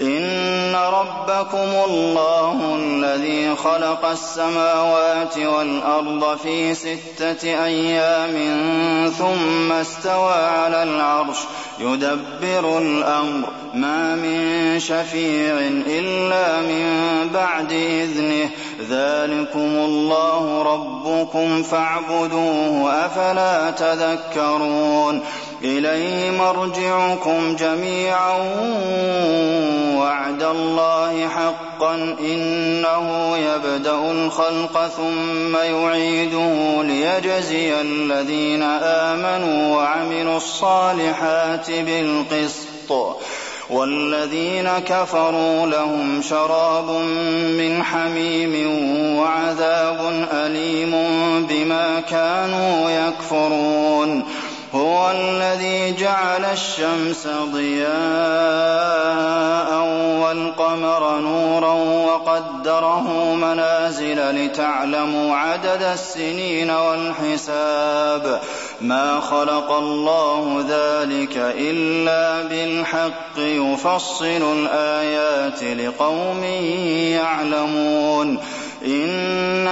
إن ربكم الله الذي خلق السماوات والأرض في ستة أيام ثم استوى على العرش يدبر الأمر ما من شفيع إلا من بعد إذنه ذلكم الله ربكم فاعبدوه أفلا تذكرون إليه مرجعكم جميعا. وعد الله حقا إنه يبدأ الخلق ثم يعيده ليجزي الذين آمنوا وعملوا الصالحات بالقسط. والذين كفروا لهم شراب من حميم وعذاب أليم بما كانوا يكفرون. هو الذي جعل الشمس ضياء والقمر نورا وقدره منازل لتعلموا عدد السنين والحساب. ما خلق الله ذلك إلا بالحق يفصل الآيات لقوم يعلمون.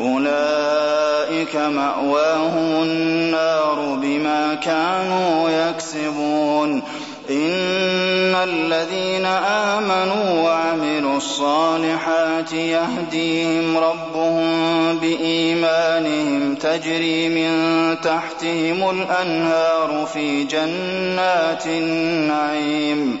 أولئك مأواهم النار بما كانوا يكسبون. إن الذين آمنوا وعملوا الصالحات يهديهم ربهم بإيمانهم تجري من تحتهم الأنهار في جنات النعيم.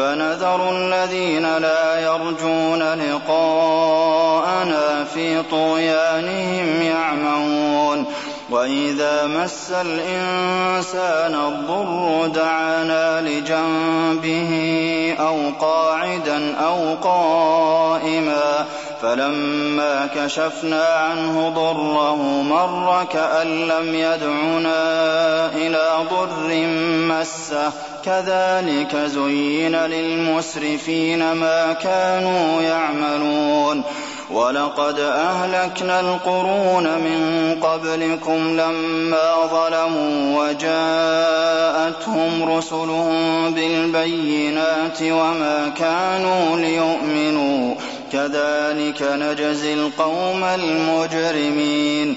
فنذر الذين لا يرجون لقاءنا في طغيانهم يعمهون. وإذا مس الإنسان الضر دعانا لجنبه أو قاعدا أو قائما فلما كشفنا عنه ضره مر كأن لم يدعنا إلى ضر مسه. كذلك زين للمسرفين ما كانوا يعملون. ولقد أهلكنا القرون من قبلكم لما ظلموا وجاءتهم رسلهم بالبينات وما كانوا ليؤمنوا. كذلك نجزي القوم المجرمين.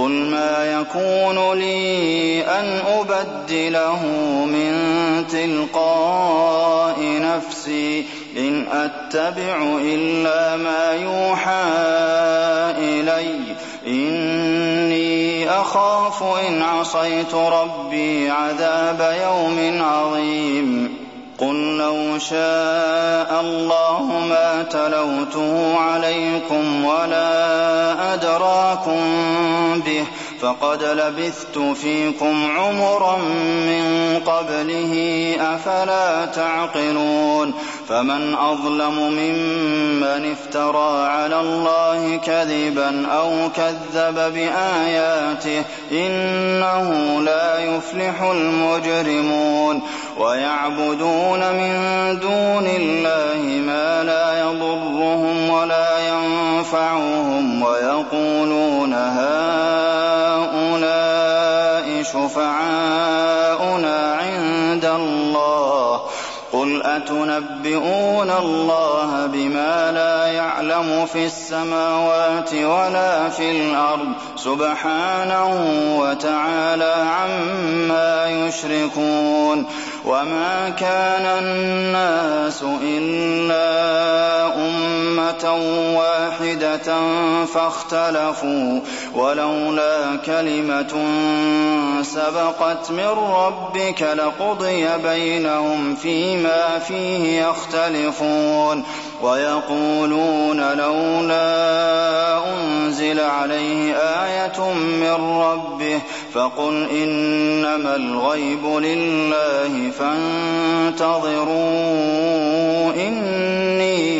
قل ما يكون لي أن أبدله من تلقاء نفسي إن أتبع إلا ما يوحى إلي. إني أخاف إن عصيت ربي عذاب يوم عظيم. قل لو شاء الله ما تلوته عليكم ولا أدراكم به فقد لبثت فيكم عمرا من قبله أفلا تعقلون فمن أظلم ممن افترى على الله كذبا أو كذب بآياته إنه لا يفلح المجرمون ويعبدون من دون الله ما لا يضرهم ولا ينفعهم ويقولون هؤلاء شفعاؤنا عند الله قل أتنبئون الله بما لا يعلم في السماوات ولا في الأرض سبحانه وتعالى عما يشركون وما كان الناس إلا أمة واحدة فاختلفوا ولولا كلمة سبقت من ربك لقضي بينهم فيما فيه يختلفون ويقولون لولا أنزل عليه آية من ربه فقل إنما الغيب لله فانتظروا إني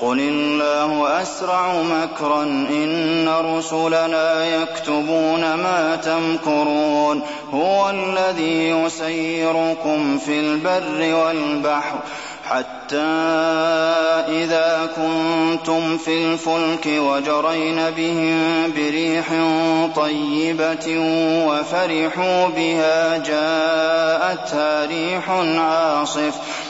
قل الله أسرع مكرا إن رسلنا يكتبون ما تمكرون هو الذي يسيركم في البر والبحر حتى إذا كنتم في الفلك وجرين بهم بريح طيبة وفرحوا بها جاءتها ريح عاصف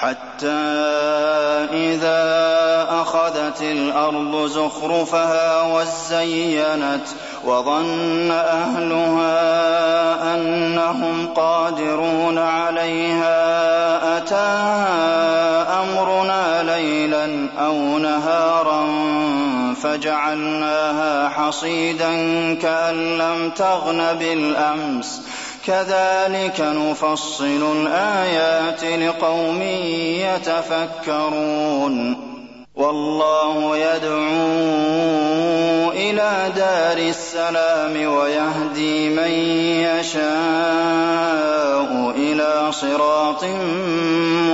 حتى إذا أخذت الأرض زخرفها وزينت وظن أهلها أنهم قادرون عليها أتاها أمرنا ليلا أو نهارا فجعلناها حصيدا كأن لم تغن بالأمس. كذلك نفصل الآيات لقوم يتفكرون. والله يدعو إلى دار السلام ويهدي من يشاء إلى صراط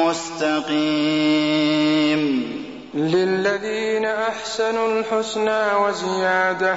مستقيم. للذين أحسنوا الحسنى وزيادة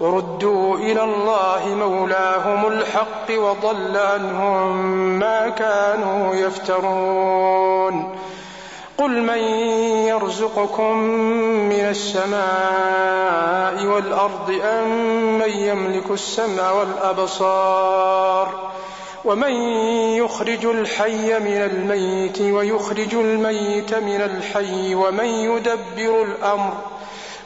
وردوا إلى الله مولاهم الحق وضل عنهم ما كانوا يفترون. قل من يرزقكم من السماء والأرض أم من يملك السمع والأبصار ومن يخرج الحي من الميت ويخرج الميت من الحي ومن يدبر الأمر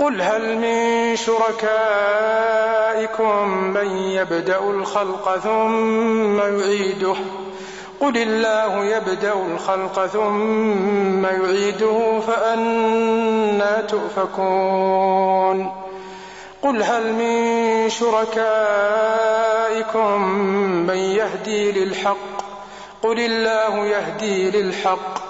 قل هل من شركائكم من يبدأ الخلق ثم يعيده؟ قل الله يبدأ الخلق ثم يعيده فانى تؤفكون. قل هل من شركائكم من يهدي للحق؟ قل الله يهدي للحق.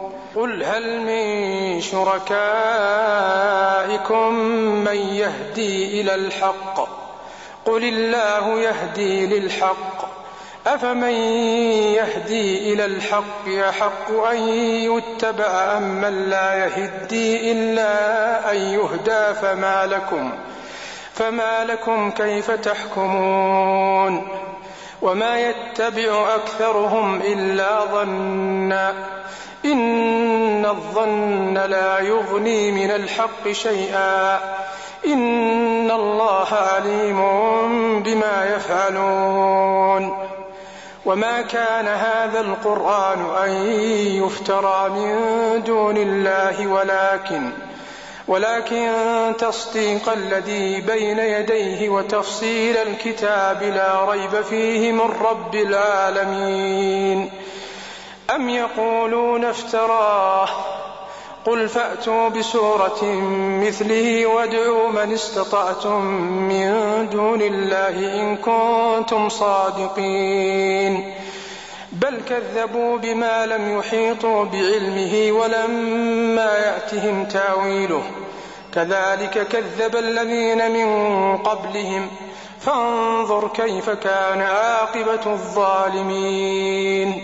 قل هل من شركائكم من يهدي إلى الحق؟ قل الله يهدي للحق. أفمن يهدي إلى الحق يحق أن يتبع أم من لا يهدي إلا أن يهدى؟ فما لكم فما لكم كيف تحكمون؟ وما يتبع أكثرهم إلا ظنا إن الظن لا يغني من الحق شيئا. إن الله عليم بما يفعلون. وما كان هذا القرآن أن يفترى من دون الله ولكن ولكن تصديق الذي بين يديه وتفصيل الكتاب لا ريب فيه من رب العالمين. أم يقولون افتراه؟ قل فأتوا بسورة مثله وادعوا من استطعتم من دون الله إن كنتم صادقين. بل كذبوا بما لم يحيطوا بعلمه ولما يأتهم تأويله. كذلك كذب الذين من قبلهم. فانظر كيف كان عاقبة الظالمين.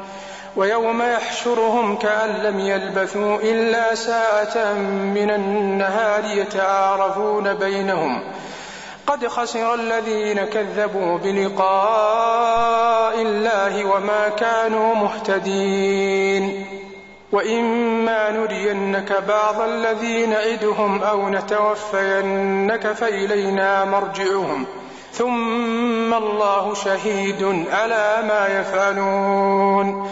ويوم يحشرهم كأن لم يلبثوا إلا ساعة من النهار يتعارفون بينهم. قد خسر الذين كذبوا بلقاء الله وما كانوا مهتدين. وإما نرينك بعض الذي نعدهم أو نتوفينك فإلينا مرجعهم. ثم الله شهيد على ما يفعلون.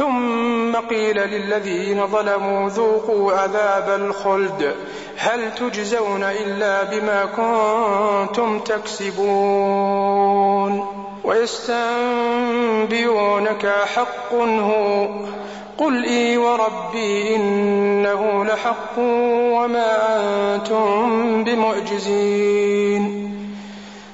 ثم قيل للذين ظلموا ذوقوا عذاب الخلد. هل تجزون إلا بما كنتم تكسبون؟ ويستنبئونك حق هو. قل إي وربي إنه لحق وما أنتم بمعجزين.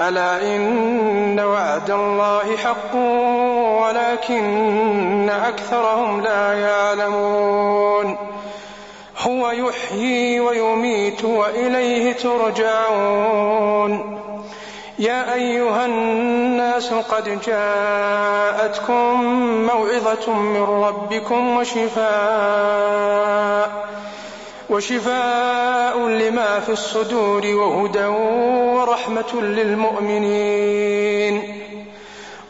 ألا إن وعد الله حق ولكن أكثرهم لا يعلمون. هو يحيي ويميت وإليه ترجعون. يا أيها الناس قد جاءتكم موعظة من ربكم وشفاء. وشفاء لما في الصدور وهدى ورحمة للمؤمنين.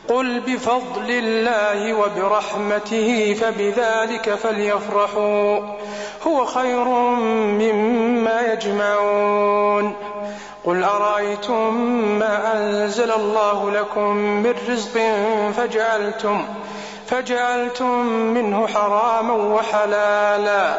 قل بفضل الله وبرحمته فبذلك فليفرحوا. هو خير مما يجمعون. قل أرأيتم ما أنزل الله لكم من رزق فجعلتم فجعلتم منه حراما وحلالا.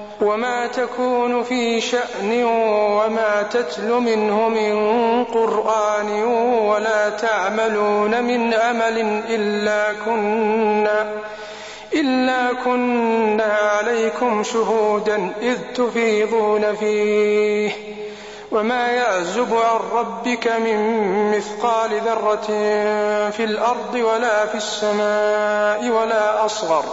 وما تكون في شأن وما تتل منه من قرآن ولا تعملون من عمل إلا كنا إلا كنا عليكم شهودا إذ تفيضون فيه وما يعزب عن ربك من مثقال ذرة في الأرض ولا في السماء ولا أصغر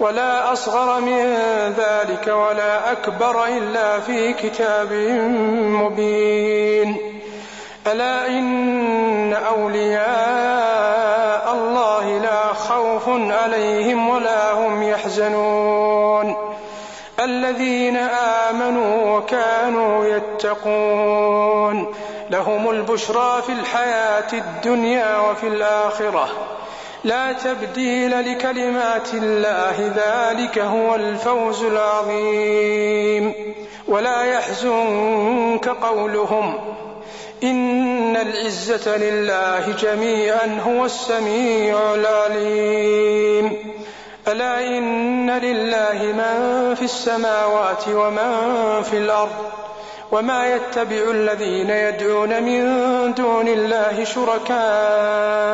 ولا أصغر من ذلك ولا أكبر إلا في كتاب مبين. ألا إن أولياء الله لا خوف عليهم ولا هم يحزنون. الذين آمنوا وكانوا يتقون. لهم البشرى في الحياة الدنيا وفي الآخرة. لا تبديل لكلمات الله ذلك هو الفوز العظيم. ولا يحزنك قولهم إن العزة لله جميعا هو السميع العليم. ألا إن لله من في السماوات ومن في الأرض وما يتبع الذين يدعون من دون الله شركاء.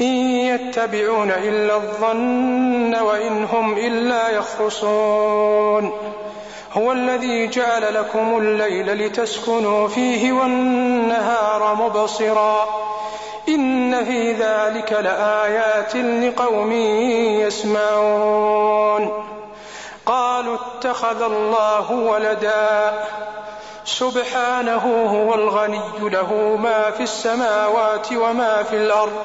إن يتبعون إلا الظن وإن هم إلا يخرصون. هو الذي جعل لكم الليل لتسكنوا فيه والنهار مبصرا. إن في ذلك لآيات لقوم يسمعون. قالوا اتخذ الله ولدا. سبحانه هو الغني له ما في السماوات وما في الأرض.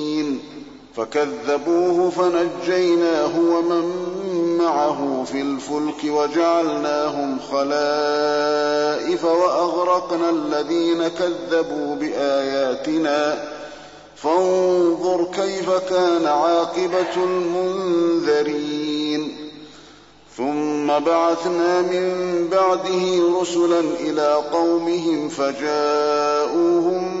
فكذبوه فنجيناه ومن معه في الفلك وجعلناهم خلائف وأغرقنا الذين كذبوا بآياتنا. فانظر كيف كان عاقبة المنذرين. ثم بعثنا من بعده رسلا إلى قومهم فجاءوهم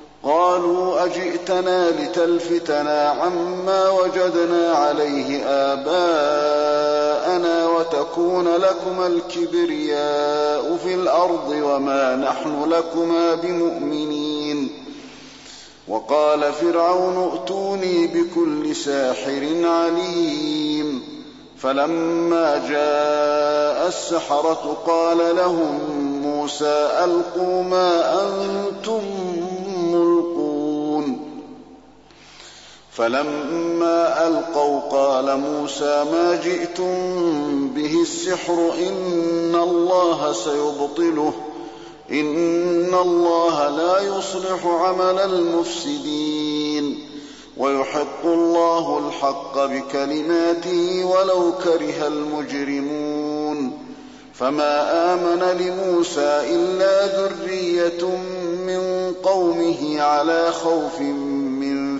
قالوا أجئتنا لتلفتنا عما وجدنا عليه آباءنا وتكون لكما الكبرياء في الأرض وما نحن لكما بمؤمنين. وقال فرعون ائتوني بكل ساحر عليم. فلما جاء السحرة قال لهم موسى ألقوا ما أنتم فلما ألقوا قال موسى ما جئتم به السحر إن الله سيبطله إن الله لا يصلح عمل المفسدين ويحق الله الحق بكلماته ولو كره المجرمون. فما آمن لموسى إلا ذرية من قومه على خوف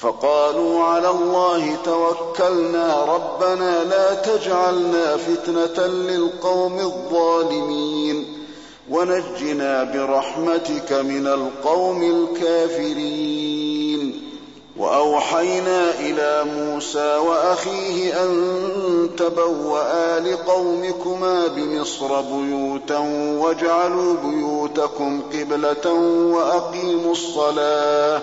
فقالوا على الله توكلنا ربنا لا تجعلنا فتنة للقوم الظالمين. ونجنا برحمتك من القوم الكافرين. وأوحينا إلى موسى وأخيه أن تبوأ لقومكما بمصر بيوتا واجعلوا بيوتكم قبلة وأقيموا الصلاة.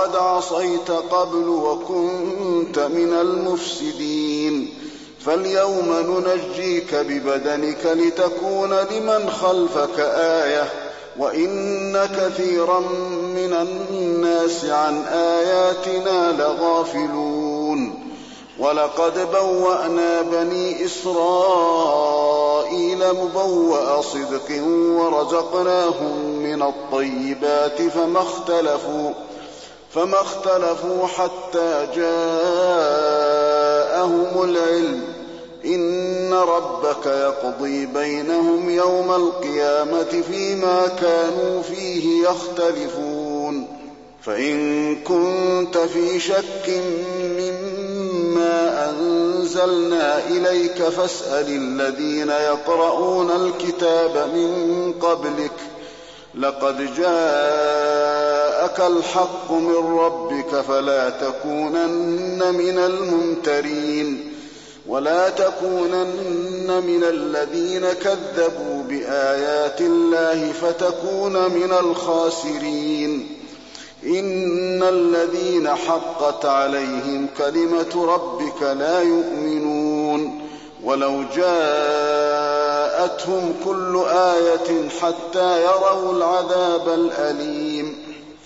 وقد عصيت قبل وكنت من المفسدين. فاليوم ننجيك ببدنك لتكون لمن خلفك آيةً وإن كثيرا من الناس عن آياتنا لغافلون. ولقد بوأنا بني إسرائيل مبوأ صدق ورزقناهم من الطيبات فما اختلفوا. فما اختلفوا حتى جاءهم العلم. إن ربك يقضي بينهم يوم القيامة فيما كانوا فيه يختلفون. فإن كنت في شك مما أنزلنا إليك فاسأل الذين يقرؤون الكتاب من قبلك. لقد جاءك الحق من ربك فلا تكونن من الممترين ولا تكونن من الذين كذبوا بآيات الله فتكون من الخاسرين. إن الذين حقت عليهم كلمة ربك لا يؤمنون. ولو جاءتهم كل آية حتى يروا العذاب الأليم.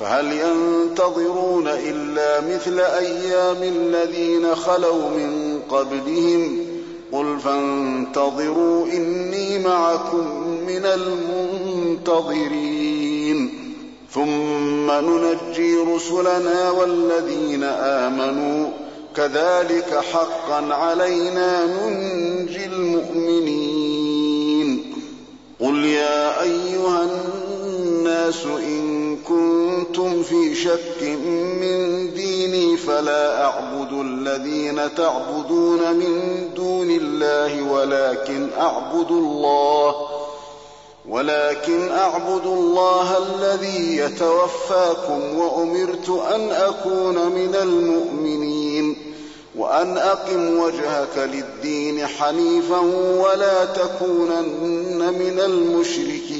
فهل ينتظرون إلا مثل أيام الذين خلوا من قبلهم؟ قل فانتظروا إني معكم من المنتظرين. ثم ننجي رسلنا والذين آمنوا. كذلك حقا علينا ننجي المؤمنين. قل يا أيها الناس إن كنتم في شك من ديني فلا أعبد الذين تعبدون من دون الله ولكن أعبد الله ولكن أعبد الله الذي يتوفاكم وأمرت أن أكون من المؤمنين وأن أقم وجهك للدين حنيفا ولا تكونن من المشركين.